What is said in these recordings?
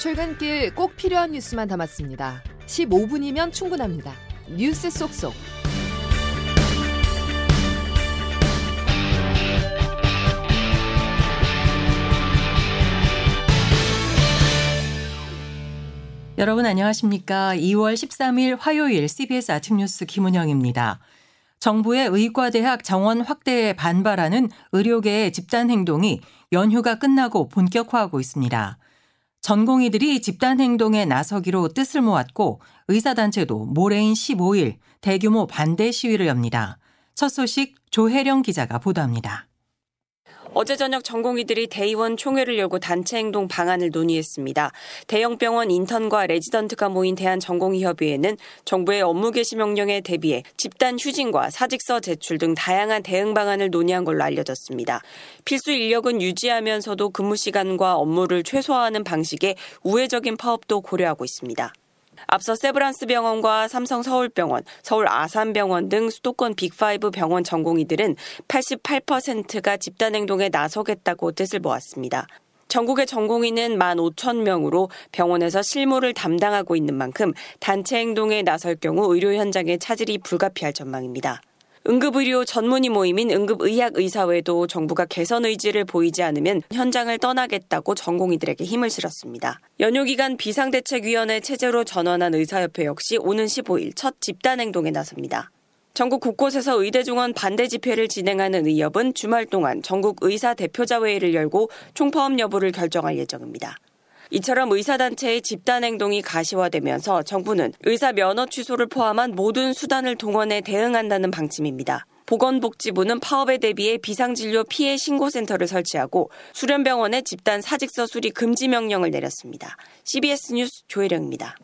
출근길 꼭 필요한 뉴스만 담았습니다. 15분이면 충분합니다. 뉴스 속속. 여러분 안녕하십니까? 2월 13일 화요일 CBS 아침 뉴스 김은영입니다. 정부의 의과대학 정원 확대에 반발하는 의료계의 집단 행동이 연휴가 끝나고 본격화하고 있습니다. 전공의들이 집단 행동에 나서기로 뜻을 모았고 의사단체도 모레인 15일 대규모 반대 시위를 엽니다. 첫 소식 조혜령 기자가 보도합니다. 어제 저녁 전공의들이 대의원 총회를 열고 단체 행동 방안을 논의했습니다. 대형 병원 인턴과 레지던트가 모인 대한전공의협의회는 정부의 업무 개시 명령에 대비해 집단 휴진과 사직서 제출 등 다양한 대응 방안을 논의한 걸로 알려졌습니다. 필수 인력은 유지하면서도 근무 시간과 업무를 최소화하는 방식의 우회적인 파업도 고려하고 있습니다. 앞서 세브란스 병원과 삼성 서울병원, 서울 아산병원 등 수도권 빅5 병원 전공의들은 88%가 집단행동에 나서겠다고 뜻을 모았습니다. 전국의 전공의는 1만 5천 명으로 병원에서 실무를 담당하고 있는 만큼 단체 행동에 나설 경우 의료 현장의 차질이 불가피할 전망입니다. 응급의료 전문의 모임인 응급의학의사회도 정부가 개선 의지를 보이지 않으면 현장을 떠나겠다고 전공의들에게 힘을 실었습니다. 연휴 기간 비상대책위원회 체제로 전환한 의사협회 역시 오는 15일 첫 집단행동에 나섭니다. 전국 곳곳에서 의대 중원 반대 집회를 진행하는 의협은 주말 동안 전국 의사 대표자 회의를 열고 총파업 여부를 결정할 예정입니다. 이처럼 의사단체의 집단행동이 가시화되면서 정부는 의사 면허 취소를 포함한 모든 수단을 동원해 대응한다는 방침입니다. 보건복지부는 파업에 대비해 비상진료 피해 신고센터를 설치하고 수련병원에 집단 사직서 수리 금지 명령을 내렸습니다. CBS 뉴스 조혜령입니다.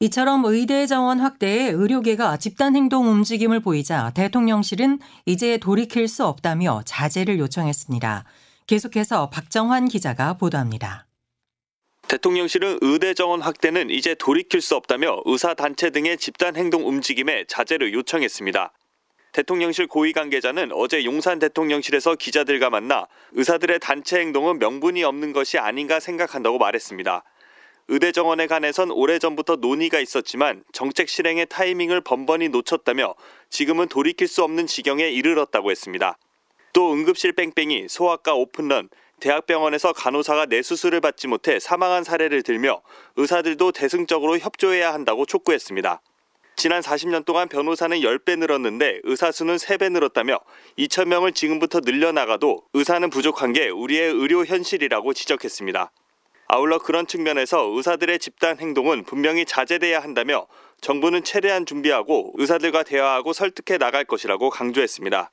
이처럼 의대 정원 확대에 의료계가 집단 행동 움직임을 보이자 대통령실은 이제 돌이킬 수 없다며 자제를 요청했습니다. 계속해서 박정환 기자가 보도합니다. 대통령실은 의대 정원 확대는 이제 돌이킬 수 없다며 의사 단체 등의 집단 행동 움직임에 자제를 요청했습니다. 대통령실 고위 관계자는 어제 용산 대통령실에서 기자들과 만나 의사들의 단체 행동은 명분이 없는 것이 아닌가 생각한다고 말했습니다. 의대 정원에 관해선 오래전부터 논의가 있었지만 정책 실행의 타이밍을 번번이 놓쳤다며 지금은 돌이킬 수 없는 지경에 이르렀다고 했습니다. 또 응급실 뺑뺑이, 소아과 오픈런, 대학병원에서 간호사가 뇌수술을 받지 못해 사망한 사례를 들며 의사들도 대승적으로 협조해야 한다고 촉구했습니다. 지난 40년 동안 변호사는 10배 늘었는데 의사 수는 3배 늘었다며 2천 명을 지금부터 늘려나가도 의사는 부족한 게 우리의 의료 현실이라고 지적했습니다. 아울러 그런 측면에서 의사들의 집단 행동은 분명히 자제돼야 한다며 정부는 최대한 준비하고 의사들과 대화하고 설득해 나갈 것이라고 강조했습니다.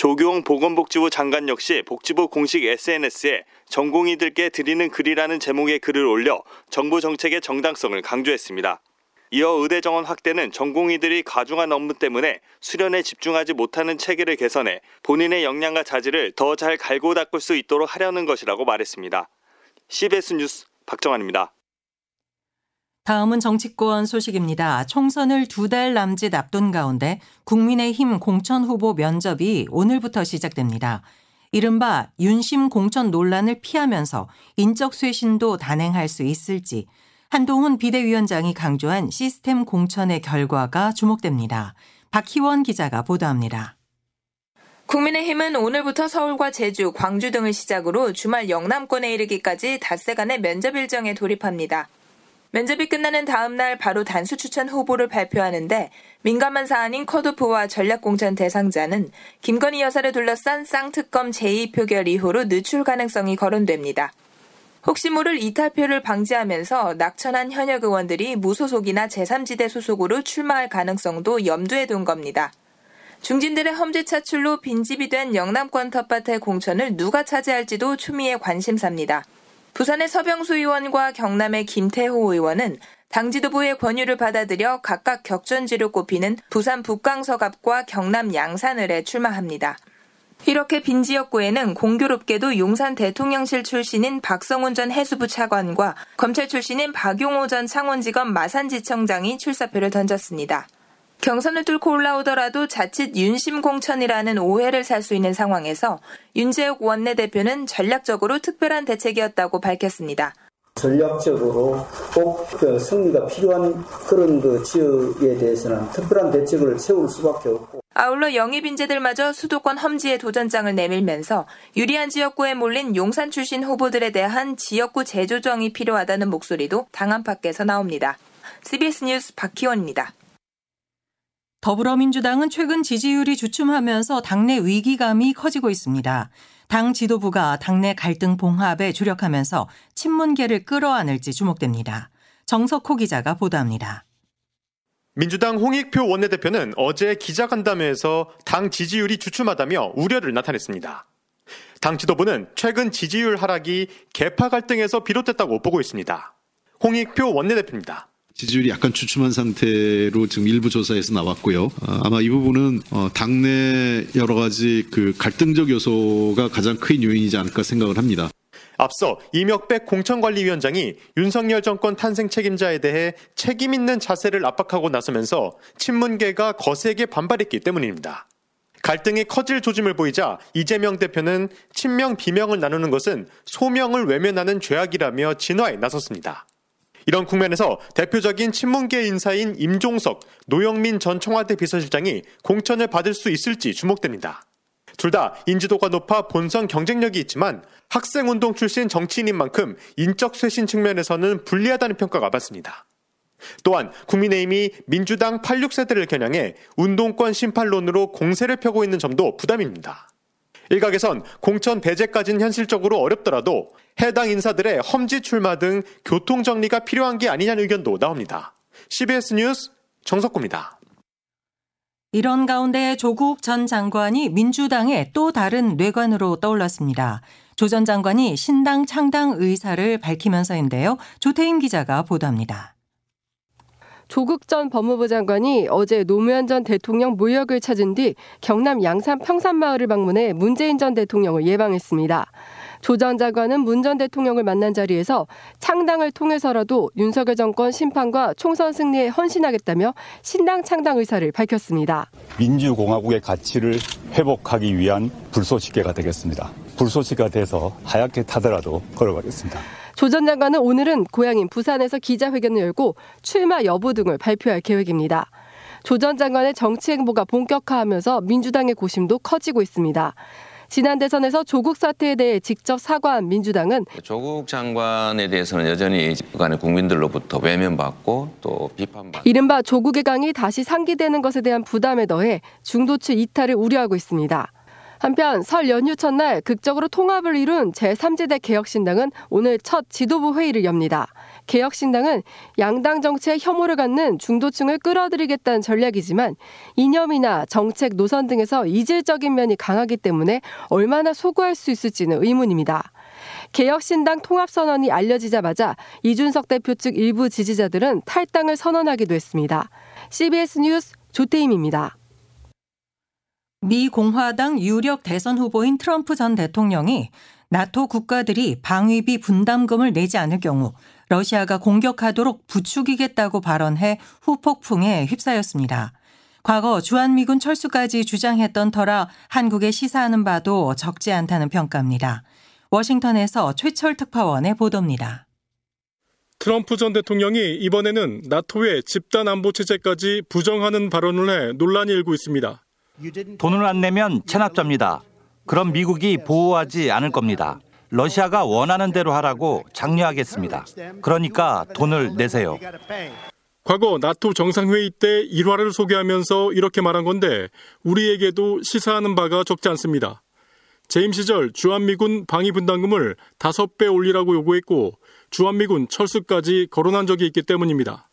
조경 보건복지부 장관 역시 복지부 공식 SNS에 전공의들께 드리는 글이라는 제목의 글을 올려 정부 정책의 정당성을 강조했습니다. 이어 의대 정원 확대는 전공의들이 과중한 업무 때문에 수련에 집중하지 못하는 체계를 개선해 본인의 역량과 자질을 더 잘 갈고 닦을 수 있도록 하려는 것이라고 말했습니다. CBS 뉴스 박정환입니다. 다음은 정치권 소식입니다. 총선을 두 달 남짓 앞둔 가운데 국민의힘 공천 후보 면접이 오늘부터 시작됩니다. 이른바 윤심 공천 논란을 피하면서 인적 쇄신도 단행할 수 있을지 한동훈 비대위원장이 강조한 시스템 공천의 결과가 주목됩니다. 박희원 기자가 보도합니다. 국민의힘은 오늘부터 서울과 제주, 광주 등을 시작으로 주말 영남권에 이르기까지 닷새간의 면접 일정에 돌입합니다. 면접이 끝나는 다음 날 바로 단수 추천 후보를 발표하는데 민감한 사안인 컷오프와 전략공천 대상자는 김건희 여사를 둘러싼 쌍특검 제2표결 이후로 늦출 가능성이 거론됩니다. 혹시 모를 이탈표를 방지하면서 낙천한 현역 의원들이 무소속이나 제3지대 소속으로 출마할 가능성도 염두에 둔 겁니다. 중진들의 험지 차출로 빈집이 된 영남권 텃밭의 공천을 누가 차지할지도 추미애 관심사입니다. 부산의 서병수 의원과 경남의 김태호 의원은 당 지도부의 권유를 받아들여 각각 격전지로 꼽히는 부산 북강서갑과 경남 양산을에 출마합니다. 이렇게 빈 지역구에는 공교롭게도 용산 대통령실 출신인 박성훈 전 해수부 차관과 검찰 출신인 박용호 전 창원지검 마산지청장이 출사표를 던졌습니다. 경선을 뚫고 올라오더라도 자칫 윤심 공천이라는 오해를 살 수 있는 상황에서 윤재욱 원내대표는 전략적으로 특별한 대책이었다고 밝혔습니다. 전략적으로 꼭 그 승리가 필요한 그런 그 지역에 대해서는 특별한 대책을 세울 수밖에 없고. 아울러 영입 인재들마저 수도권 험지에 도전장을 내밀면서 유리한 지역구에 몰린 용산 출신 후보들에 대한 지역구 재조정이 필요하다는 목소리도 당 안팎에서 나옵니다. CBS 뉴스 박희원입니다. 더불어민주당은 최근 지지율이 주춤하면서 당내 위기감이 커지고 있습니다. 당 지도부가 당내 갈등 봉합에 주력하면서 친문계를 끌어안을지 주목됩니다. 정석호 기자가 보도합니다. 민주당 홍익표 원내대표는 어제 기자간담회에서 당 지지율이 주춤하다며 우려를 나타냈습니다. 당 지도부는 최근 지지율 하락이 개파 갈등에서 비롯됐다고 보고 있습니다. 홍익표 원내대표입니다. 지지율이 약간 주춤한 상태로 지금 일부 조사에서 나왔고요. 어, 아마 이 부분은 어, 당내 여러 가지 그 갈등적 요소가 가장 큰 요인이지 않을까 생각을 합니다. 앞서 이명백 공천관리위원장이 윤석열 정권 탄생 책임자에 대해 책임 있는 자세를 압박하고 나서면서 친문계가 거세게 반발했기 때문입니다. 갈등이 커질 조짐을 보이자 이재명 대표는 친명 비명을 나누는 것은 소명을 외면하는 죄악이라며 진화에 나섰습니다. 이런 국면에서 대표적인 친문계 인사인 임종석, 노영민 전 청와대 비서실장이 공천을 받을 수 있을지 주목됩니다. 둘 다 인지도가 높아 본선 경쟁력이 있지만 학생운동 출신 정치인인 만큼 인적 쇄신 측면에서는 불리하다는 평가가 많습니다. 또한 국민의힘이 민주당 86세대를 겨냥해 운동권 심판론으로 공세를 펴고 있는 점도 부담입니다. 일각에선 공천 배제까지는 현실적으로 어렵더라도 해당 인사들의 험지 출마 등 교통 정리가 필요한 게 아니냐는 의견도 나옵니다. CBS 뉴스 정석구입니다. 이런 가운데 조국 전 장관이 민주당의 또 다른 뇌관으로 떠올랐습니다. 조 전 장관이 신당 창당 의사를 밝히면서인데요. 조태임 기자가 보도합니다. 조국 전 법무부 장관이 어제 노무현 전 대통령 모욕을 찾은 뒤 경남 양산 평산마을을 방문해 문재인 전 대통령을 예방했습니다. 조 전 장관은 문 전 대통령을 만난 자리에서 창당을 통해서라도 윤석열 정권 심판과 총선 승리에 헌신하겠다며 신당 창당 의사를 밝혔습니다. 민주공화국의 가치를 회복하기 위한 불쏘시개가 되겠습니다. 불쏘시개가 돼서 하얗게 타더라도 걸어가겠습니다. 조 전 장관은 오늘은 고향인 부산에서 기자회견을 열고 출마 여부 등을 발표할 계획입니다. 조 전 장관의 정치 행보가 본격화하면서 민주당의 고심도 커지고 있습니다. 지난 대선에서 조국 사태에 대해 직접 사과한 민주당은 조국 장관에 대해서는 여전히 북한의 국민들로부터 외면받고 또 비판받고 이른바 조국의 강이 다시 상기되는 것에 대한 부담에 더해 중도층 이탈을 우려하고 있습니다. 한편 설 연휴 첫날 극적으로 통합을 이룬 제3지대 개혁신당은 오늘 첫 지도부 회의를 엽니다. 개혁신당은 양당 정치에 혐오를 갖는 중도층을 끌어들이겠다는 전략이지만 이념이나 정책 노선 등에서 이질적인 면이 강하기 때문에 얼마나 소구할 수 있을지는 의문입니다. 개혁신당 통합선언이 알려지자마자 이준석 대표 측 일부 지지자들은 탈당을 선언하기도 했습니다. CBS 뉴스 조태임입니다. 미 공화당 유력 대선 후보인 트럼프 전 대통령이 나토 국가들이 방위비 분담금을 내지 않을 경우 러시아가 공격하도록 부추기겠다고 발언해 후폭풍에 휩싸였습니다. 과거 주한미군 철수까지 주장했던 터라 한국에 시사하는 바도 적지 않다는 평가입니다. 워싱턴에서 최철 특파원의 보도입니다. 트럼프 전 대통령이 이번에는 나토의 집단 안보 체제까지 부정하는 발언을 해 논란이 일고 있습니다. 돈을 안 내면 체납자입니다. 그럼 미국이 보호하지 않을 겁니다. 러시아가 원하는 대로 하라고 장려하겠습니다. 그러니까 돈을 내세요. 과거 나토 정상회의 때 일화를 소개하면서 이렇게 말한 건데 우리에게도 시사하는 바가 적지 않습니다. 재임 시절 주한미군 방위 분담금을 다섯 배 올리라고 요구했고 주한미군 철수까지 거론한 적이 있기 때문입니다.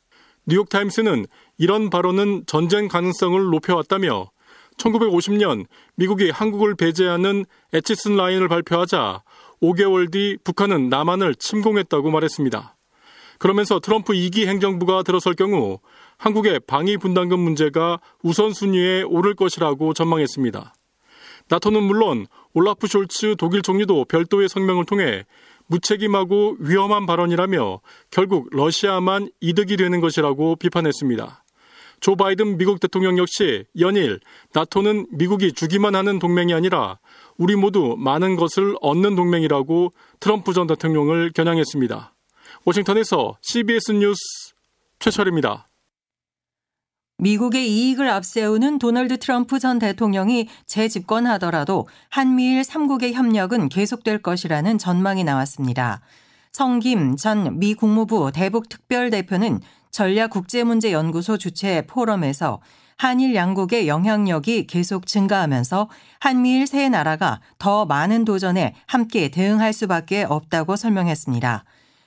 뉴욕타임스는 이런 발언은 전쟁 가능성을 높여왔다며 1950년 미국이 한국을 배제하는 에치슨 라인을 발표하자 5개월 뒤 북한은 남한을 침공했다고 말했습니다. 그러면서 트럼프 2기 행정부가 들어설 경우 한국의 방위 분담금 문제가 우선순위에 오를 것이라고 전망했습니다. 나토는 물론 올라프 숄츠 독일 총리도 별도의 성명을 통해 무책임하고 위험한 발언이라며 결국 러시아만 이득이 되는 것이라고 비판했습니다. 조 바이든 미국 대통령 역시 연일 나토는 미국이 주기만 하는 동맹이 아니라 우리 모두 많은 것을 얻는 동맹이라고 트럼프 전 대통령을 겨냥했습니다. 워싱턴에서 CBS 뉴스 최철입니다. 미국의 이익을 앞세우는 도널드 트럼프 전 대통령이 재집권하더라도 한미일 3국의 협력은 계속될 것이라는 전망이 나왔습니다. 성김 전 미 국무부 대북 특별대표는 전략국제문제연구소 주최 포럼에서 한일 양국의 영향력이 계속 증가하면서 한미일 세 나라가 더 많은 도전에 함께 대응할 수밖에 없다고 설명했습니다.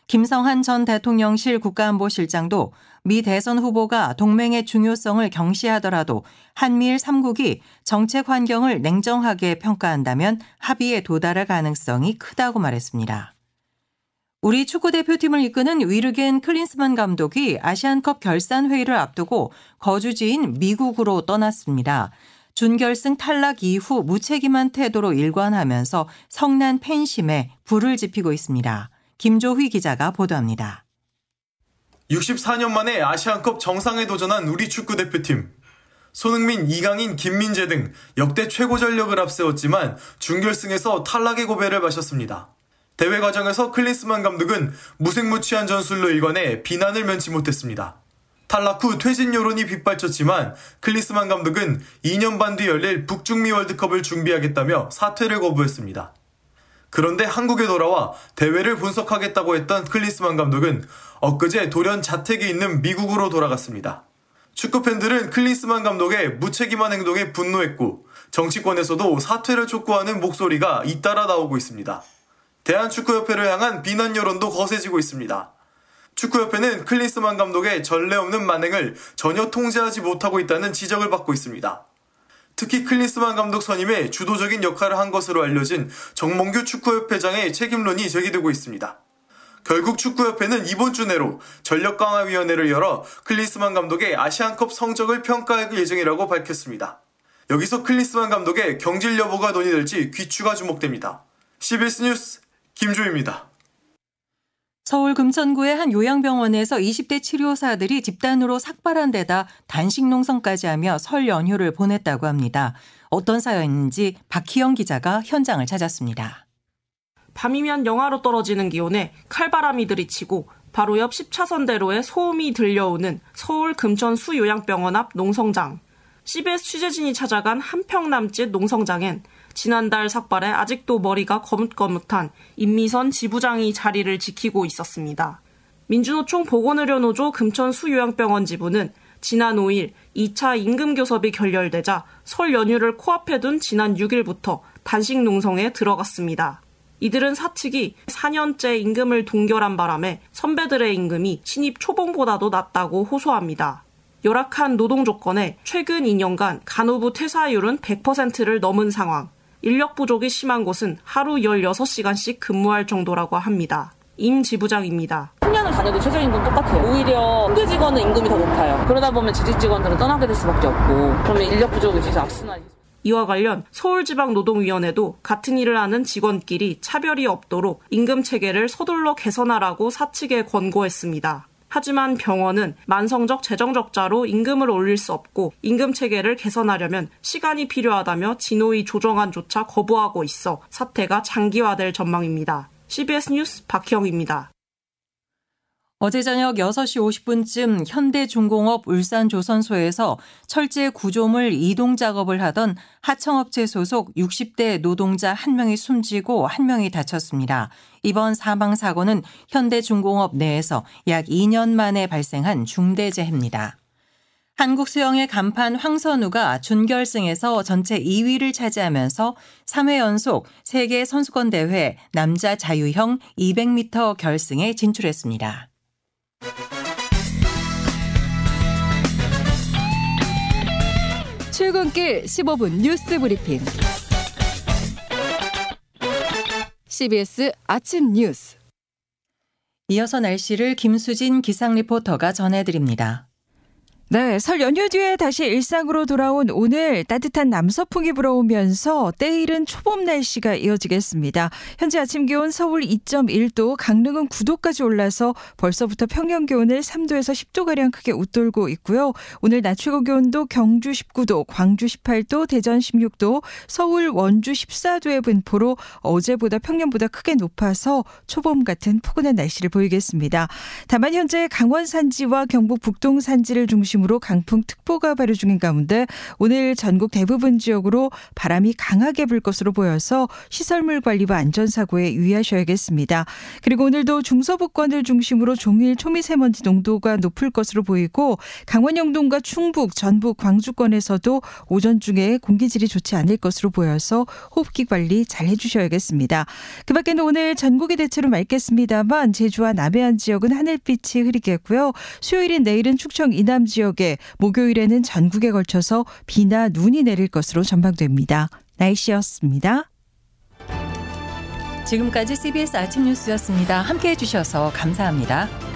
김성한 전 대통령실 국가안보실장도 미 대선 후보가 동맹의 중요성을 경시하더라도 한미일 3국이 정책 환경을 냉정하게 평가한다면 합의에 도달할 가능성이 크다고 말했습니다. 우리 축구 대표팀을 이끄는 위르겐 클린스만 감독이 아시안컵 결산 회의를 앞두고 거주지인 미국으로 떠났습니다. 준결승 탈락 이후 무책임한 태도로 일관하면서 성난 팬심에 불을 지피고 있습니다. 김조휘 기자가 보도합니다. 64년 만에 아시안컵 정상에 도전한 우리 축구 대표팀. 손흥민, 이강인, 김민재 등 역대 최고 전력을 앞세웠지만 준결승에서 탈락의 고배를 마셨습니다. 대회 과정에서 클린스만 감독은 무색무취한 전술로 일관해 비난을 면치 못했습니다. 탈락 후 퇴진 여론이 빗발쳤지만 클린스만 감독은 2년 반 뒤 열릴 북중미 월드컵을 준비하겠다며 사퇴를 거부했습니다. 그런데 한국에 돌아와 대회를 분석하겠다고 했던 클린스만 감독은 엊그제 돌연 자택에 있는 미국으로 돌아갔습니다. 축구 팬들은 클린스만 감독의 무책임한 행동에 분노했고 정치권에서도 사퇴를 촉구하는 목소리가 잇따라 나오고 있습니다. 대한축구협회를 향한 비난 여론도 거세지고 있습니다. 축구협회는 클린스만 감독의 전례 없는 만행을 전혀 통제하지 못하고 있다는 지적을 받고 있습니다. 특히 클린스만 감독 선임에 주도적인 역할을 한 것으로 알려진 정몽규 축구협회장의 책임론이 제기되고 있습니다. 결국 축구협회는 이번 주 내로 전력강화위원회를 열어 클린스만 감독의 아시안컵 성적을 평가할 예정이라고 밝혔습니다. 여기서 클린스만 감독의 경질 여부가 논의될지 귀추가 주목됩니다. CBS 뉴스 김조입니다. 서울 금천구의 한 요양병원에서 20대 치료사들이 집단으로 삭발한 데다 단식 농성까지 하며 설 연휴를 보냈다고 합니다. 어떤 사연인지 박희영 기자가 현장을 찾았습니다. 밤이면 영하로 떨어지는 기온에 칼바람이 들이치고 바로 옆 10차선 대로에 소음이 들려오는 서울 금천 수 요양병원 앞 농성장. CBS 취재진이 찾아간 한평 남짓 농성장엔 지난달 삭발에 아직도 머리가 거뭇거뭇한 임미선 지부장이 자리를 지키고 있었습니다. 민주노총 보건의료노조 금천 수요양병원 지부는 지난 5일 2차 임금교섭이 결렬되자 설 연휴를 코앞에 둔 지난 6일부터 단식 농성에 들어갔습니다. 이들은 사측이 4년째 임금을 동결한 바람에 선배들의 임금이 신입 초봉보다도 낮다고 호소합니다. 열악한 노동 조건에 최근 2년간 간호부 퇴사율은 100%를 넘은 상황. 인력 부족이 심한 곳은 하루 16시간씩 근무할 정도라고 합니다. 임 지부장입니다. 10년을 다녀도 최저임금 똑같아요. 오히려 홍대 직원은 임금이 더 높아요. 그러다 보면 지직 직원들은 떠나게 될 수밖에 없고 그러면 인력 부족이 계속 악순환이 이와 관련 서울지방노동위원회도 같은 일을 하는 직원끼리 차별이 없도록 임금 체계를 서둘러 개선하라고 사측에 권고했습니다. 하지만 병원은 만성적 재정 적자로 임금을 올릴 수 없고 임금 체계를 개선하려면 시간이 필요하다며 진호위 조정안조차 거부하고 있어 사태가 장기화될 전망입니다. CBS 뉴스 박희영입니다. 어제 저녁 6시 50분쯤 현대중공업 울산조선소에서 철제 구조물 이동 작업을 하던 하청업체 소속 60대 노동자 1명이 숨지고 1명이 다쳤습니다. 이번 사망 사고는 현대중공업 내에서 약 2년 만에 발생한 중대재해입니다. 한국 수영의 간판 황선우가 준결승에서 전체 2위를 차지하면서 3회 연속 세계 선수권 대회 남자 자유형 200m 결승에 진출했습니다. 출근길 15분 뉴스 브리핑. CBS 아침 뉴스. 이어서 날씨를 김수진 기상 리포터가 전해드립니다. 네, 설 연휴 뒤에 다시 일상으로 돌아온 오늘 따뜻한 남서풍이 불어오면서 때이른 초봄 날씨가 이어지겠습니다. 현재 아침 기온 서울 2.1도, 강릉은 9도까지 올라서 벌써부터 평년 기온을 3도에서 10도 가량 크게 웃돌고 있고요. 오늘 낮 최고 기온도 경주 19도, 광주 18도, 대전 16도, 서울, 원주 14도의 분포로 어제보다 평년보다 크게 높아서 초봄 같은 포근한 날씨를 보이겠습니다. 다만 현재 강원 산지와 경북 북동 산지를 중심으로 중심으로 강풍특보가 발효 중인 가운데 오늘 전국 대부분 지역으로 바람이 강하게 불 것으로 보여서 시설물 관리와 안전사고에 유의하셔야겠습니다. 그리고 오늘도 중서부권을 중심으로 종일 초미세먼지 농도가 높을 것으로 보이고 강원 영동과 충북, 전북, 광주권에서도 오전 중에 공기질이 좋지 않을 것으로 보여서 호흡기 관리 잘 해주셔야겠습니다. 그 밖에는 오늘 전국이 대체로 맑겠습니다만 제주와 남해안 지역은 하늘빛이 흐리겠고요. 수요일인 내일은 충청 이남 지역 지역에 목요일에는 전국에 걸쳐서 비나 눈이 내릴 것으로 전망됩니다. 날씨였습니다. 지금까지 CBS 아침 뉴스였습니다. 함께 해주셔서 감사합니다.